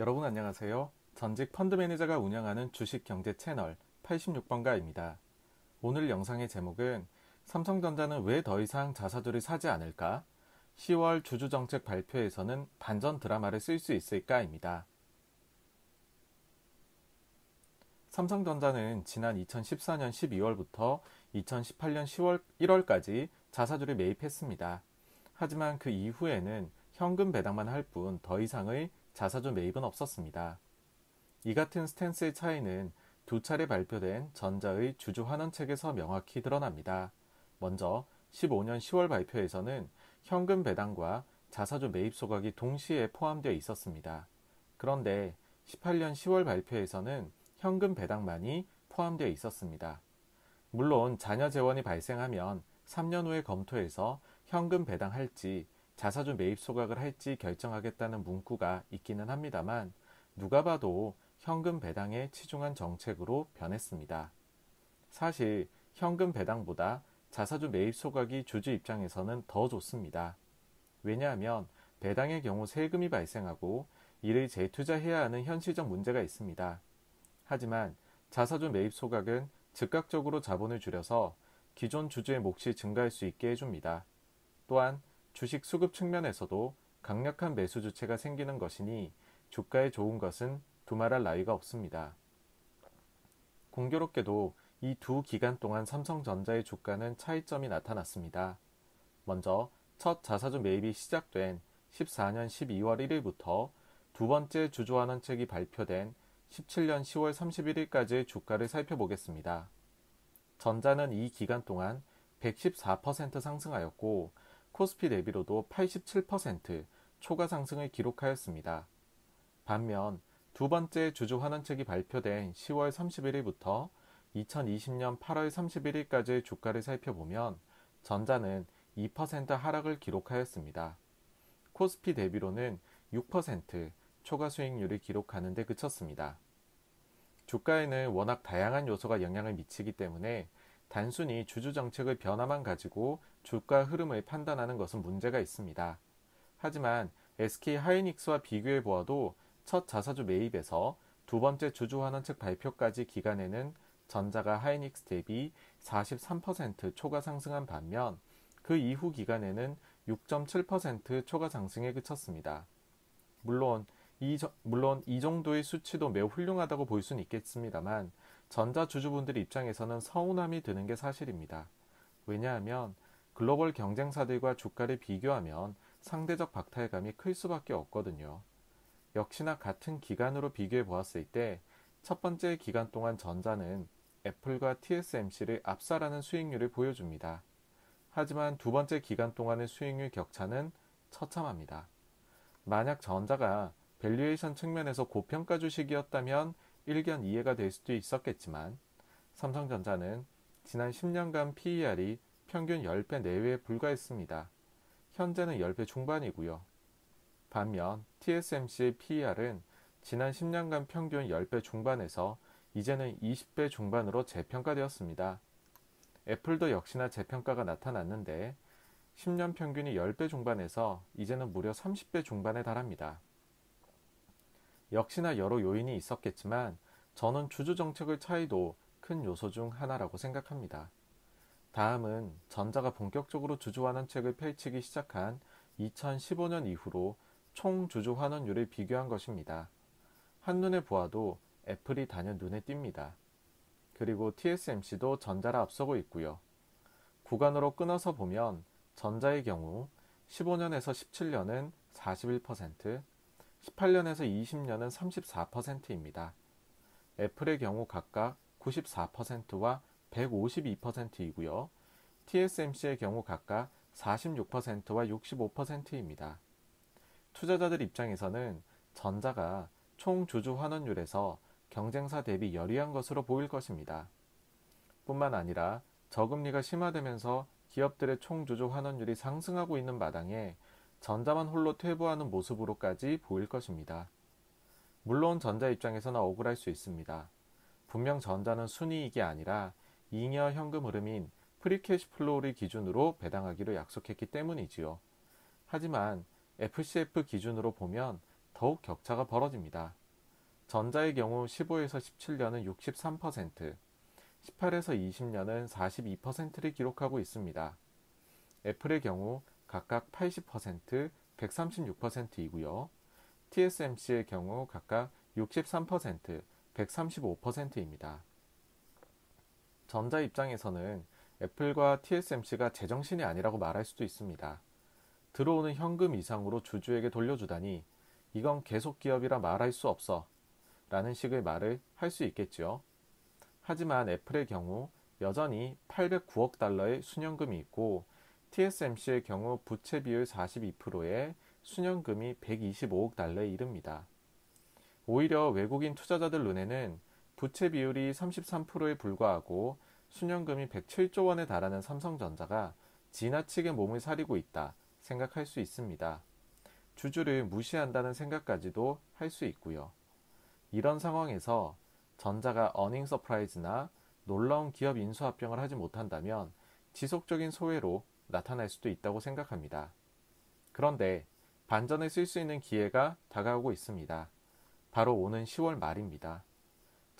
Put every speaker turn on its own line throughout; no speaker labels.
여러분 안녕하세요. 전직 펀드 매니저가 운영하는 주식 경제 채널 86번가입니다. 오늘 영상의 제목은 삼성전자는 왜 더 이상 자사주를 사지 않을까? 10월 주주 정책 발표에서는 반전 드라마를 쓸 수 있을까입니다. 삼성전자는 지난 2014년 12월부터 2018년 10월 1월까지 자사주를 매입했습니다. 하지만 그 이후에는 현금 배당만 할 뿐 더 이상의 자사주 매입은 없었습니다. 이 같은 스탠스의 차이는 두 차례 발표된 전자의 주주 환원책에서 명확히 드러납니다. 먼저 15년 10월 발표에서는 현금 배당과 자사주 매입 소각이 동시에 포함되어 있었습니다. 그런데 18년 10월 발표에서는 현금 배당만이 포함되어 있었습니다. 물론 자녀 재원이 발생하면 3년 후에 검토해서 현금 배당할지 자사주 매입 소각을 할지 결정하겠다는 문구가 있기는 합니다만 누가 봐도 현금 배당에 치중한 정책으로 변했습니다. 사실 현금 배당보다 자사주 매입 소각이 주주 입장에서는 더 좋습니다. 왜냐하면 배당의 경우 세금이 발생하고 이를 재투자해야 하는 현실적 문제가 있습니다. 하지만 자사주 매입 소각은 즉각적으로 자본을 줄여서 기존 주주의 몫이 증가할 수 있게 해줍니다. 또한 주식 수급 측면에서도 강력한 매수 주체가 생기는 것이니 주가에 좋은 것은 두말할 나위가 없습니다. 공교롭게도 이 두 기간 동안 삼성전자의 주가는 차이점이 나타났습니다. 먼저 첫 자사주 매입이 시작된 14년 12월 1일부터 두 번째 주주환원책이 발표된 17년 10월 31일까지의 주가를 살펴보겠습니다. 전자는 이 기간 동안 114% 상승하였고 코스피 대비로도 87% 초과 상승을 기록하였습니다. 반면 두 번째 주주 환원책이 발표된 10월 31일부터 2020년 8월 31일까지의 주가를 살펴보면 전자는 2% 하락을 기록하였습니다. 코스피 대비로는 6% 초과 수익률을 기록하는 데 그쳤습니다. 주가에는 워낙 다양한 요소가 영향을 미치기 때문에 단순히 주주 정책의 변화만 가지고 주가 흐름을 판단하는 것은 문제가 있습니다. 하지만 SK 하이닉스와 비교해 보아도 첫 자사주 매입에서 두 번째 주주 환원책 발표까지 기간에는 전자가 하이닉스 대비 43% 초과 상승한 반면 그 이후 기간에는 6.7% 초과 상승에 그쳤습니다. 물론 이, 물론 이 정도의 수치도 매우 훌륭하다고 볼 수는 있겠습니다만 전자 주주분들 입장에서는 서운함이 드는 게 사실입니다. 왜냐하면 글로벌 경쟁사들과 주가를 비교하면 상대적 박탈감이 클 수밖에 없거든요. 역시나 같은 기간으로 비교해 보았을 때 첫 번째 기간 동안 전자는 애플과 TSMC를 압살하는 수익률을 보여줍니다. 하지만 두 번째 기간 동안의 수익률 격차는 처참합니다. 만약 전자가 valuation 측면에서 고평가 주식이었다면 일견 이해가 될 수도 있었겠지만 삼성전자는 지난 10년간 PER이 평균 10배 내외에 불과했습니다. 현재는 10배 중반이고요. 반면 TSMC의 PER은 지난 10년간 평균 10배 중반에서 이제는 20배 중반으로 재평가되었습니다. 애플도 역시나 재평가가 나타났는데 10년 평균이 10배 중반에서 이제는 무려 30배 중반에 달합니다. 역시나 여러 요인이 있었겠지만 저는 주주 정책의 차이도 큰 요소 중 하나라고 생각합니다. 다음은 전자가 본격적으로 주주 환원 책을 펼치기 시작한 2015년 이후로 총 주주 환원율을 비교한 것입니다. 한눈에 보아도 애플이 단연 눈에 띕니다. 그리고 TSMC도 전자를 앞서고 있고요. 구간으로 끊어서 보면 전자의 경우 15년에서 17년은 41%, 18년에서 20년은 34%입니다. 애플의 경우 각각 94%와 152%이고요. TSMC의 경우 각각 46%와 65%입니다. 투자자들 입장에서는 전자가 총 주주 환원율에서 경쟁사 대비 열리한 것으로 보일 것입니다. 뿐만 아니라 저금리가 심화되면서 기업들의 총 주주 환원율이 상승하고 있는 마당에 전자만 홀로 퇴보하는 모습으로까지 보일 것입니다. 물론 전자 입장에서는 억울할 수 있습니다. 분명 전자는 순이익이 아니라 잉여 현금 흐름인 free cash flow를 기준으로 배당하기로 약속했기 때문이지요. 하지만 FCF 기준으로 보면 더욱 격차가 벌어집니다. 전자의 경우 15에서 17년은 63%, 18에서 20년은 42%를 기록하고 있습니다. 애플의 경우 각각 80%, 136%이고요. TSMC의 경우 각각 63%, 135%입니다. 전자 입장에서는 애플과 TSMC가 제정신이 아니라고 말할 수도 있습니다. 들어오는 현금 이상으로 주주에게 돌려주다니 이건 계속 기업이라 말할 수 없어 라는 식의 말을 할 수 있겠지요. 하지만 애플의 경우 여전히 809억 달러의 순연금이 있고 TSMC의 경우 부채 비율 42%에 순현금이 125억 달러에 이릅니다. 오히려 외국인 투자자들 눈에는 부채 비율이 33%에 불과하고 순현금이 107조 원에 달하는 삼성전자가 지나치게 몸을 사리고 있다 생각할 수 있습니다. 주주를 무시한다는 생각까지도 할 수 있고요. 이런 상황에서 전자가 어닝 서프라이즈나 놀라운 기업 인수합병을 하지 못한다면 지속적인 소외로 나타날 수도 있다고 생각합니다. 그런데 반전에 쓸 수 있는 기회가 다가오고 있습니다. 바로 오는 10월 말입니다.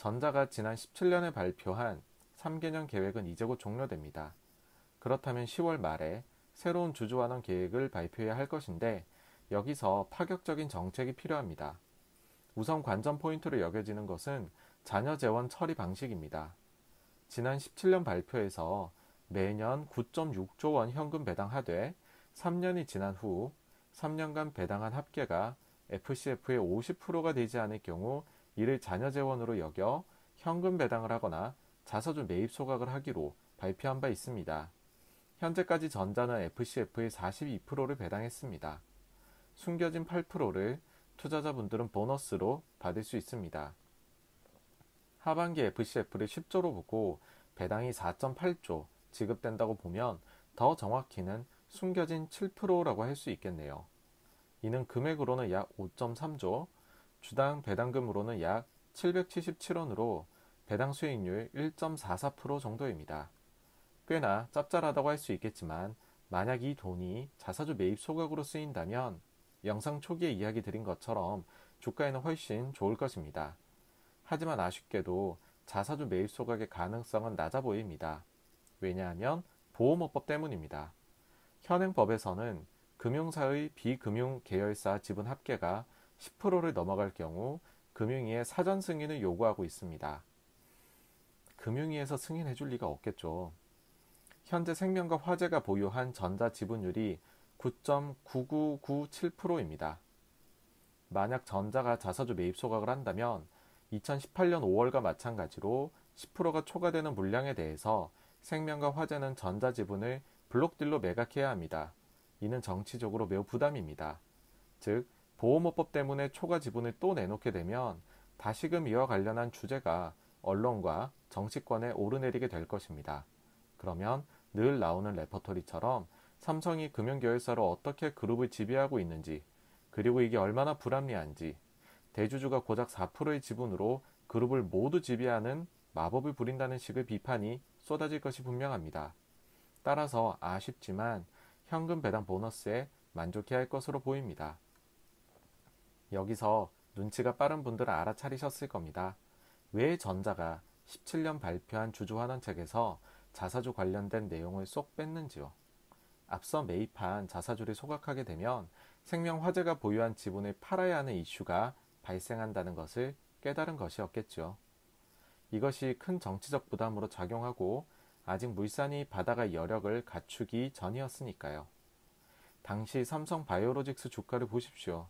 전자가 지난 17년에 발표한 3개년 계획은 이제 곧 종료됩니다. 그렇다면 10월 말에 새로운 주주환원 계획을 발표해야 할 것인데 여기서 파격적인 정책이 필요합니다. 우선 관전 포인트로 여겨지는 것은 자녀 재원 처리 방식입니다. 지난 17년 발표에서 매년 9.6조 원 현금 배당하되 3년이 지난 후 3년간 배당한 합계가 FCF의 50%가 되지 않을 경우 이를 자녀 재원으로 여겨 현금 배당을 하거나 자사주 매입 소각을 하기로 발표한 바 있습니다. 현재까지 전자는 FCF의 42%를 배당했습니다. 숨겨진 8%를 투자자분들은 보너스로 받을 수 있습니다. 하반기 FCF를 10조로 보고 배당이 4.8조 지급된다고 보면 더 정확히는 숨겨진 7%라고 할 수 있겠네요. 이는 금액으로는 약 5.3조, 주당 배당금으로는 약 777원으로 배당 수익률 1.44% 정도입니다. 꽤나 짭짤하다고 할 수 있겠지만 만약 이 돈이 자사주 매입 소각으로 쓰인다면 영상 초기에 이야기 드린 것처럼 주가에는 훨씬 좋을 것입니다. 하지만 아쉽게도 자사주 매입 소각의 가능성은 낮아 보입니다. 왜냐하면 보호모법 때문입니다. 현행법에서는 금융사의 비금융 계열사 지분 합계가 10%를 넘어갈 경우 금융위에 사전 승인을 요구하고 있습니다. 금융위에서 승인해 줄 리가 없겠죠. 현재 생명과 화재가 보유한 전자 지분율이 9.9997%입니다. 만약 전자가 자사주 매입 소각을 한다면 2018년 5월과 마찬가지로 10%가 초과되는 물량에 대해서 생명과 화재는 전자 지분을 블록딜로 매각해야 합니다. 이는 정치적으로 매우 부담입니다. 즉, 보호모법 때문에 초과 지분을 또 내놓게 되면 다시금 이와 관련한 주제가 언론과 정치권에 오르내리게 될 것입니다. 그러면 늘 나오는 레퍼토리처럼 삼성이 금융계열사로 어떻게 그룹을 지배하고 있는지, 그리고 이게 얼마나 불합리한지, 대주주가 고작 4%의 지분으로 그룹을 모두 지배하는 마법을 부린다는 식의 비판이 쏟아질 것이 분명합니다. 따라서 아쉽지만 현금 배당 보너스에 만족해야 할 것으로 보입니다. 여기서 눈치가 빠른 분들은 알아차리셨을 겁니다. 왜 전자가 17년 발표한 주주환원책에서 자사주 관련된 내용을 쏙 뺐는지요. 앞서 매입한 자사주를 소각하게 되면 생명화재가 보유한 지분을 팔아야 하는 이슈가 발생한다는 것을 깨달은 것이었겠죠. 이것이 큰 정치적 부담으로 작용하고 아직 물산이 바다가 여력을 갖추기 전이었으니까요. 당시 삼성 바이오로직스 주가를 보십시오.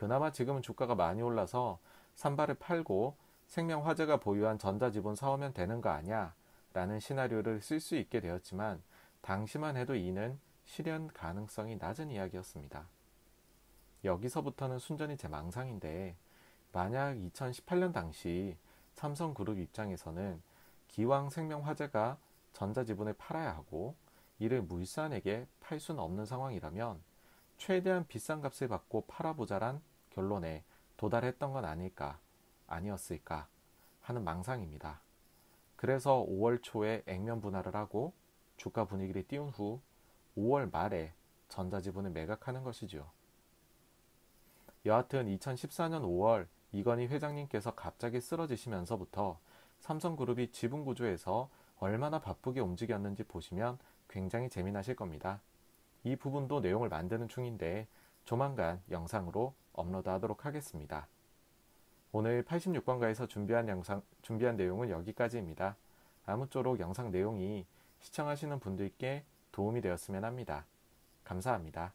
그나마 지금은 주가가 많이 올라서 산발을 팔고 생명화재가 보유한 전자지분 사오면 되는 거 아냐? 라는 시나리오를 쓸 수 있게 되었지만 당시만 해도 이는 실현 가능성이 낮은 이야기였습니다. 여기서부터는 순전히 제 망상인데 만약 2018년 당시 삼성그룹 입장에서는 기왕 생명화재가 전자지분을 팔아야 하고 이를 물산에게 팔 수는 없는 상황이라면 최대한 비싼 값을 받고 팔아보자란 결론에 도달했던 건 아닐까, 아니었을까 하는 망상입니다. 그래서 5월 초에 액면 분할을 하고 주가 분위기를 띄운 후 5월 말에 전자지분을 매각하는 것이죠. 여하튼 2014년 5월 이건희 회장님께서 갑자기 쓰러지시면서부터 삼성그룹이 지분 구조에서 얼마나 바쁘게 움직였는지 보시면 굉장히 재미나실 겁니다. 이 부분도 내용을 만드는 중인데 조만간 영상으로 업로드하도록 하겠습니다. 오늘 86번가에서 준비한 영상, 준비한 내용은 여기까지입니다. 아무쪼록 영상 내용이 시청하시는 분들께 도움이 되었으면 합니다. 감사합니다.